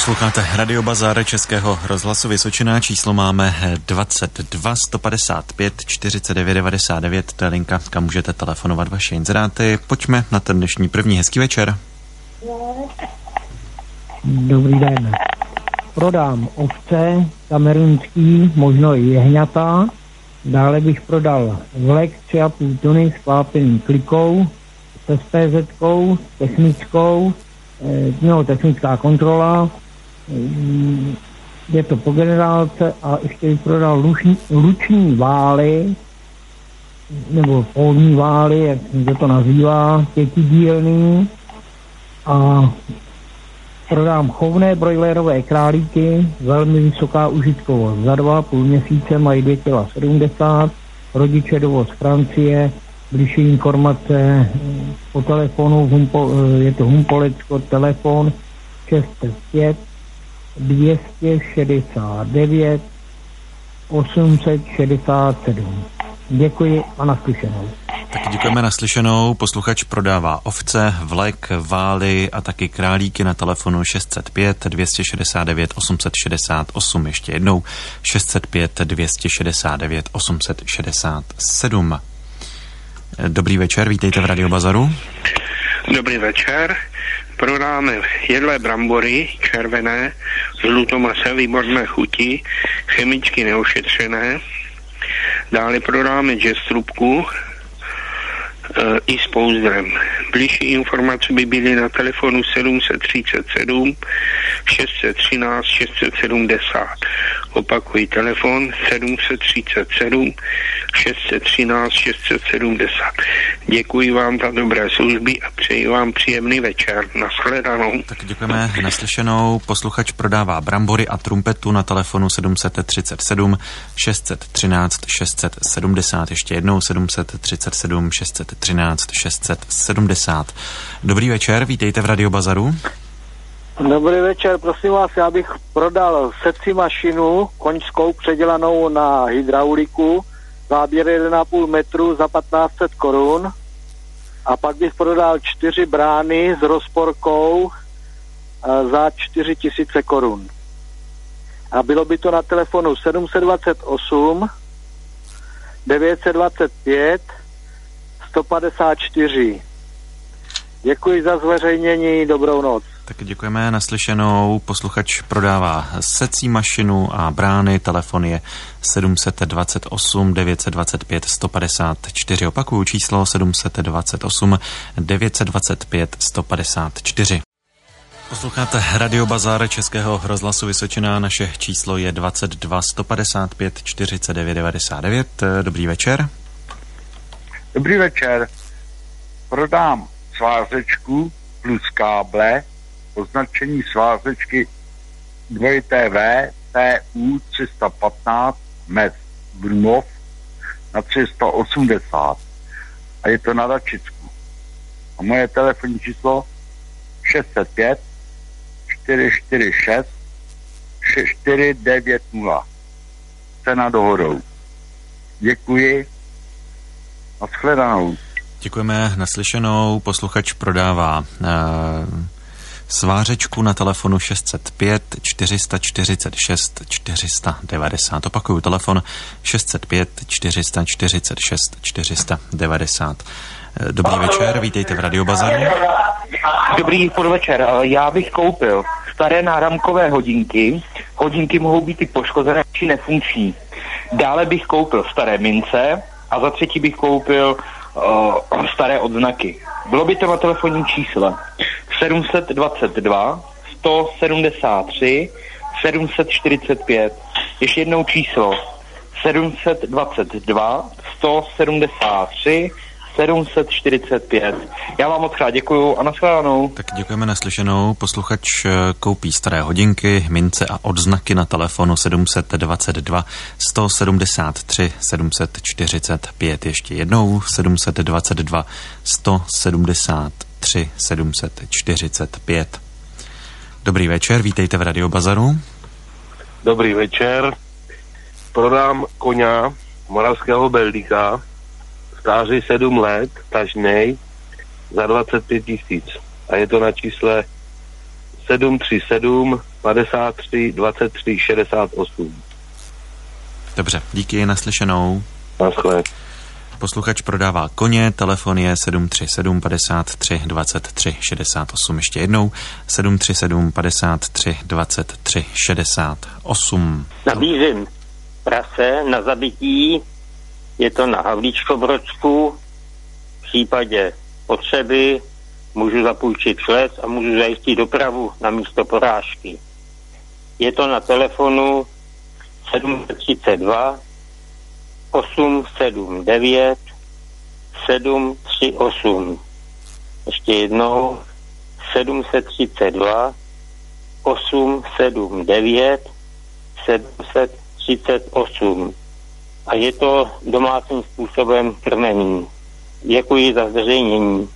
Posloucháte Radio Bazar Českého rozhlasu Vysočina. Číslo máme 22 155 49 99. To je linka, kam můžete telefonovat vaše inzeráty. Pojďme na ten dnešní první hezký večer. Dobrý den. Prodám ovce, kamerunský, možno i jehňata. Dále bych prodal vlek 3,5 tuny s klápeným klikou, s SPZ, technickou, eh, no, technická kontrola, je to po generálce a ještě bych prodal luční, luční vály, nebo polní vály, jak se to nazývá, pětidílný a prodám chovné brojlerové králíky, velmi vysoká užitkovost. Za dva půl měsíce mají 2 kg 70, rodiče dovoz Francie, bližší informace po telefonu, humpo, je to Humpolecko, telefon 605 269 867. Děkuji a naslyšenou. Tak děkujeme naslyšenou. Posluchač prodává ovce, vlek, vály a taky králíky na telefonu 605 269 868. Ještě jednou 605 269 867. Dobrý večer, vítejte v Radio Bazaru. Dobrý večer. Prodáme jedlé brambory červené s lutomase výborné chuti, chemicky neošetřené. Dále prodáme jazz trubku e, i s pouzdrem. Bližší informace by byly na telefonu 737 613 670. Opakuji telefon 737 613 670. Děkuji vám za dobré služby a přeji vám příjemný večer. Naschledanou. Tak děkujeme naslyšenou. Posluchač prodává brambory a trumpetu na telefonu 737 613 670. Ještě jednou 737 613 670. Dobrý večer, vítejte v Radio Bazaru. Dobrý večer, prosím vás, já bych prodal seci mašinu koňskou předělanou na hydrauliku, záběr 1,5 metru za 1500 korun a pak bych prodal čtyři brány s rozporkou eh, za 4000 korun. A bylo by to na telefonu 728 925 154. Děkuji za zveřejnění, dobrou noc. Tak děkujeme naslyšenou. Posluchač prodává secí mašinu a brány. Telefon je 728 925 154. Opakuju číslo 728 925 154. Posloucháte Radio Bazar Českého rozhlasu Vysočina. Naše číslo je 22 155 49 99. Dobrý večer. Dobrý večer. Prodám svázečku plus káble označení svázečky 2TV TU 315 MES Brunov na 380 a je to na Dačicku. A moje telefonní číslo 605 446 6490. Cena dohodou. Děkuji. Naschledanou. Děkujeme naslyšenou. Posluchač prodává uh, svářečku na telefonu 605 446 490. Opakuju telefon 605 446 490. Dobrý večer, vítejte v Radio Bazaru. Dobrý podvečer. Já bych koupil staré náramkové hodinky. Hodinky mohou být i poškozené či nefunkční. Dále bych koupil staré mince a za třetí bych koupil uh, staré odznaky. Bylo by to na telefonním čísle 722 173 745. Ještě jednou číslo 722 173 745. Já vám moc krát děkuju a nashledanou. Tak děkujeme naslyšenou. Posluchač eh, koupí staré hodinky, mince a odznaky na telefonu 722 173 745. Ještě jednou 722 173 745. Dobrý večer, vítejte v Radio Bazaru. Dobrý večer. Prodám koně moravského Beldika stáří 7 let, tažnej, za 25 tisíc. A je to na čísle 737 53 23 68. Dobře, díky, naslyšenou. Naschle. Posluchač prodává koně, telefon je 737 53 23 68. Ještě jednou 737 53 23 68. Nabízím prase na zabití, je to na Havlíčkobrodsku, v případě potřeby můžu zapůjčit les a můžu zajistit dopravu na místo porážky. Je to na telefonu 732 879 738. Ještě jednou 732 879 738. A je to domácím způsobem krmení. Děkuji za zveřejnění.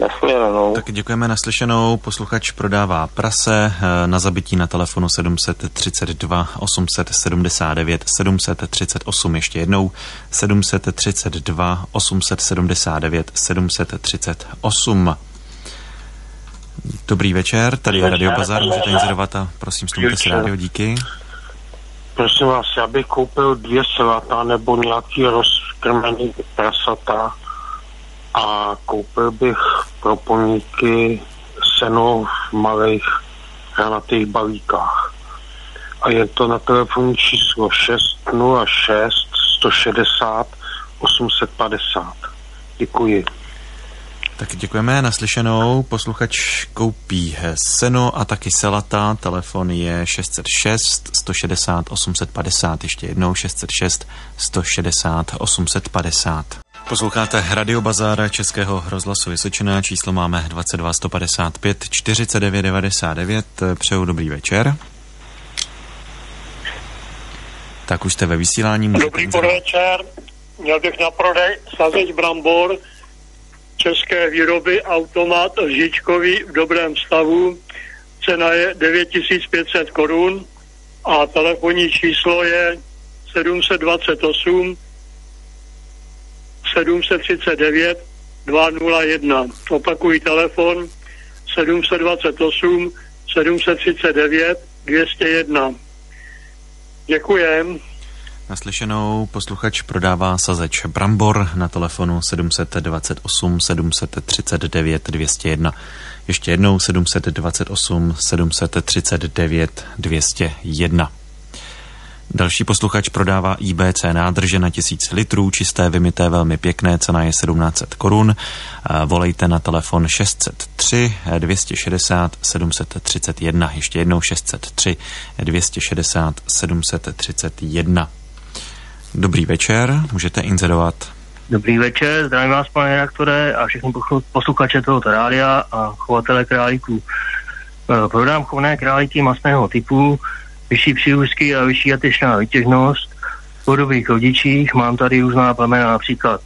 Nashledanou. Tak děkujeme naslyšenou. Posluchač prodává prase eh, na zabití na telefonu 732 879 738. Ještě jednou 732 879 738. Dobrý večer, tady je Radio Bazar, můžete inzerovat a prosím stůjte si rádio, díky. Prosím vás, já bych koupil dvě salata nebo nějaký rozkrmený prasata a koupil bych pro poníky seno v malých hranatých balíkách. A je to na telefonní číslo 606 160 850. Děkuji. Tak děkujeme naslyšenou. Posluchač koupí seno a taky selata. Telefon je 606 160 850. Ještě jednou 606 160 850. Posloucháte Radio Bazar Českého rozhlasu Vysočina, číslo máme 22 155 49 99. Přeju dobrý večer. Tak už jste ve vysílání. Dobrý podvečer. Měl bych na prodej sazeť brambor české výroby automat lžičkový v dobrém stavu. Cena je 9500 korun a telefonní číslo je 728 739 201. Opakují telefon 728 739 201. Děkujem. Naslyšenou posluchač prodává sazeč Brambor na telefonu 728 739 201. Ještě jednou 728 739 201. Další posluchač prodává IBC nádrže na 1000 litrů, čisté, vymité, velmi pěkné, cena je 1700 korun. Volejte na telefon 603 260 731, ještě jednou 603 260 731. Dobrý večer, můžete inzerovat. Dobrý večer, zdravím vás, pane redaktore, a všechny posluchače tohoto rádia a chovatele králíků. E, prodám chovné králíky masného typu, vyšší přírůstky a vyšší jatečná vytěžnost. V podobných rodičích mám tady různá plemena, například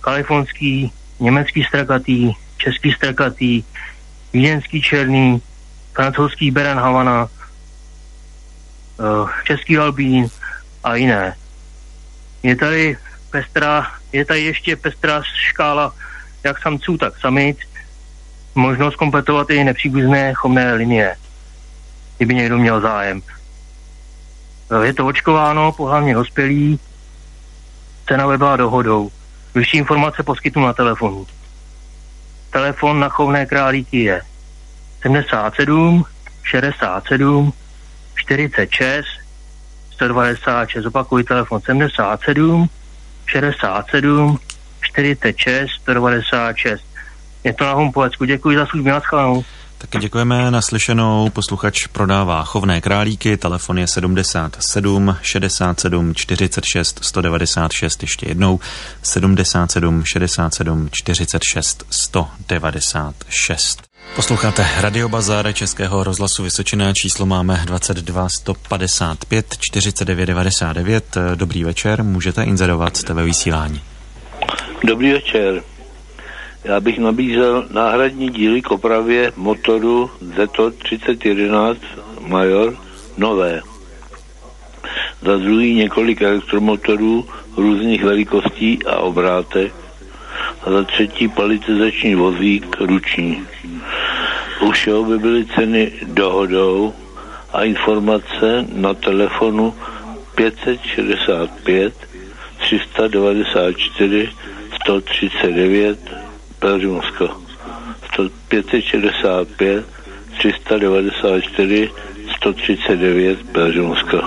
kalifornský, německý strakatý, český strakatý, vídeňský černý, francouzský Beren Havana, e, český albín a jiné. Je tady pestrá, je tady ještě pestrá škála jak samců, tak samic. Možnost kompletovat i nepříbuzné chovné linie, kdyby někdo měl zájem. Je to očkováno, pohlavně dospělý, cena byla dohodou. Vyšší informace poskytnu na telefonu. Telefon na chovné králíky je 77 67 46 196, opakuji telefon 77 67 46 196. Je to na Humpovecku. Děkuji za službu, naschledanou. Taky děkujeme. Naslyšenou posluchač prodává chovné králíky. Telefon je 77 67 46 196. Ještě jednou 77 67 46 196. Posloucháte Radio Bazar Českého rozhlasu Vysočina. Číslo máme 22 155 49 99. Dobrý večer, můžete inzerovat, jste ve vysílání. Dobrý večer. Já bych nabízel náhradní díly k opravě motoru Zeto 3011 Major nové. Za druhý několik elektromotorů různých velikostí a obrátek. A za třetí palitizační vozík ruční. U všeho by byly ceny dohodou a informace na telefonu 565 394 139 Belžumsko. 565 394 139 Belžumsko.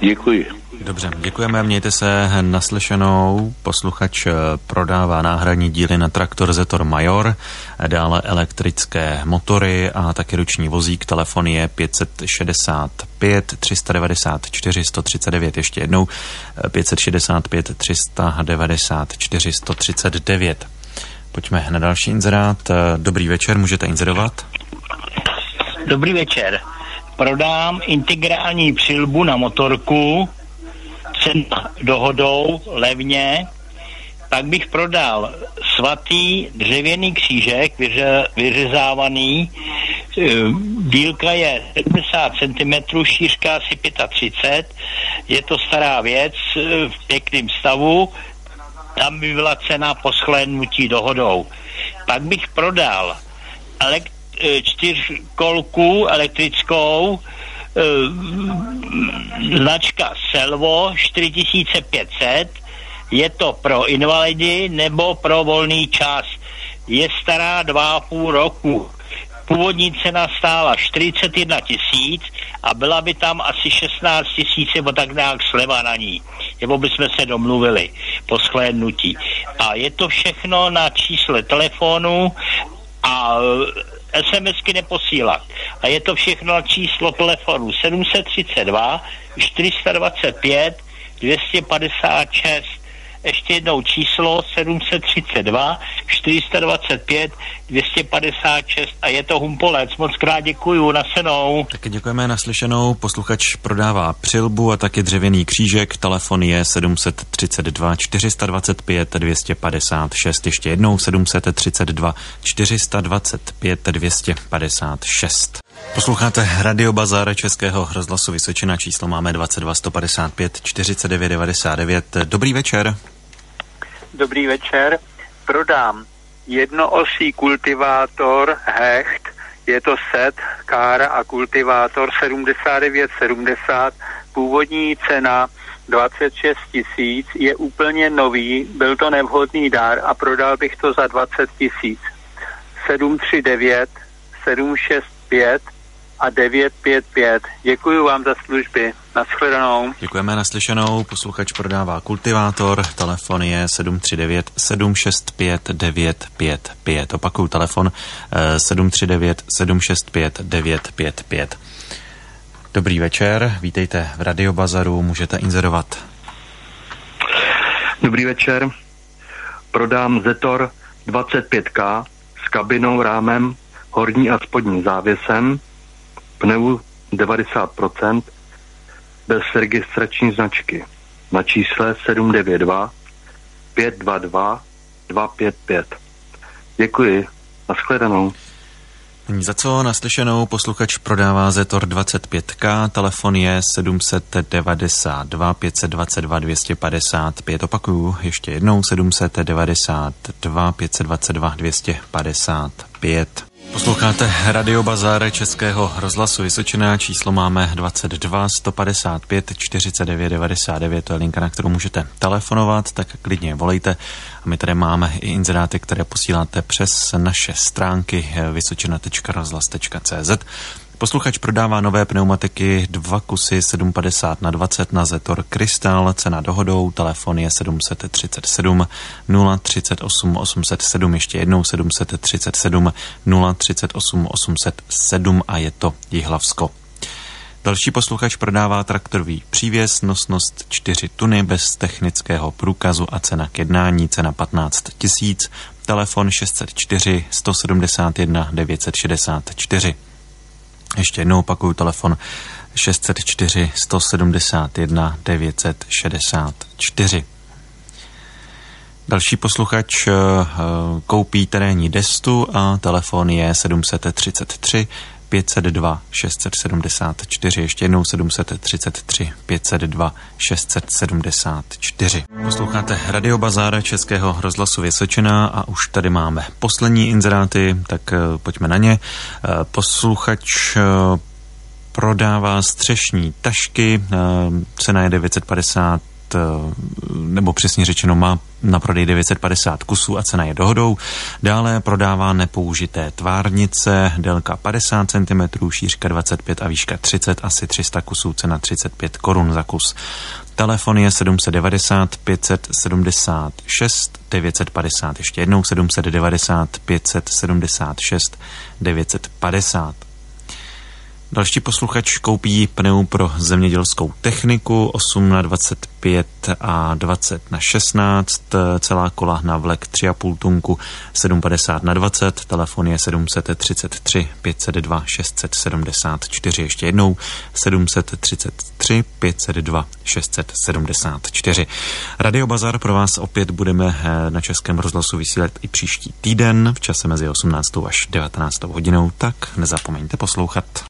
Děkuji. Dobře, děkujeme, mějte se naslyšenou. Posluchač eh, prodává náhradní díly na traktor Zetor Major, dále elektrické motory a taky ruční vozík. Telefon je 565 394 139, ještě jednou 565 394 139. Pojďme na další inzerát. Eh, dobrý večer, můžete inzerovat? Dobrý večer. Prodám integrální přilbu na motorku cena dohodou levně, tak bych prodal svatý dřevěný křížek, vyře, vyřezávaný, e, dílka je 70 cm, šířka asi 35, je to stará věc e, v pěkném stavu, tam by byla cena po shlédnutí dohodou. Pak bych prodal elekt, e, čtyřkolku elektrickou, Eh, značka Selvo 4500, je to pro invalidy nebo pro volný čas. Je stará dva a půl roku. Původní cena stála 41 tisíc a byla by tam asi 16 tisíc nebo tak nějak sleva na ní. Nebo bychom se domluvili po shlédnutí. A je to všechno na čísle telefonu a SMSky neposílat. A je to všechno na číslo telefonu 732 425 256 ještě jednou číslo 732 425 256 a je to Humpolec. Moc krát děkuju, na senou. Taky děkujeme naslyšenou. Posluchač prodává přilbu a taky dřevěný křížek. Telefon je 732 425 256. Ještě jednou 732 425 256. Posloucháte Radio Bazar Českého rozhlasu Vysočina. Číslo máme 22 155 49 99. Dobrý večer. Dobrý večer. Prodám jednoosý kultivátor Hecht, je to set, kára a kultivátor 7970, původní cena 26 tisíc, je úplně nový, byl to nevhodný dár a prodal bych to za 20 tisíc. 739 765 a 955. Děkuji vám za služby. Naschledanou. Děkujeme naslyšenou. Posluchač prodává kultivátor. Telefon je 739 765 955. Opakuju telefon 739 765 955. Dobrý večer, vítejte v Radiobazaru, můžete inzerovat. Dobrý večer, prodám Zetor 25K s kabinou, rámem, horní a spodní závěsem, pneu 90%, bez registrační značky na čísle 792 522 255. Děkuji. Naschledanou. Za co, naslyšenou posluchač prodává Zetor 25K, telefon je 792 522 255, opakuju ještě jednou 792 522 255. Posloucháte Radio Bazar Českého rozhlasu Vysočina, číslo máme 22 155 49 99, to je linka, na kterou můžete telefonovat, tak klidně volejte. A my tady máme i inzeráty, které posíláte přes naše stránky vysočina.rozhlas.cz. Posluchač prodává nové pneumatiky, dva kusy 750 na 20 na Zetor Krystal, cena dohodou, telefon je 737 038 807, ještě jednou 737 038 807 a je to Jihlavsko. Další posluchač prodává traktorový přívěs, nosnost 4 tuny bez technického průkazu a cena k jednání, cena 15 tisíc, telefon 604 171 964. Ještě jednou opakuju telefon 604 171 964. Další posluchač eh, koupí terénní destu a telefon je 733 502 674, ještě jednou 733 502 674. Posloucháte Radio Bazár Českého rozhlasu Vysočina a už tady máme poslední inzeráty, tak uh, pojďme na ně. Uh, posluchač uh, prodává střešní tašky, eh, cena je 950 eh, nebo přesně řečeno má na prodej 950 kusů a cena je dohodou. Dále prodává nepoužité tvárnice, délka 50 cm, šířka 25 a výška 30, asi 300 kusů, cena 35 korun za kus. Telefon je 790 576 950, ještě jednou 790 576 950. Další posluchač koupí pneu pro zemědělskou techniku 8 na 25 a 20 na 16, celá kola na vlek 3,5 tunku 750 na 20, telefon je 733 502 674, ještě jednou 733 502 674. Radio Bazar pro vás opět budeme eh, na Českém rozhlasu vysílat i příští týden v čase mezi 18. až 19. hodinou, tak nezapomeňte poslouchat.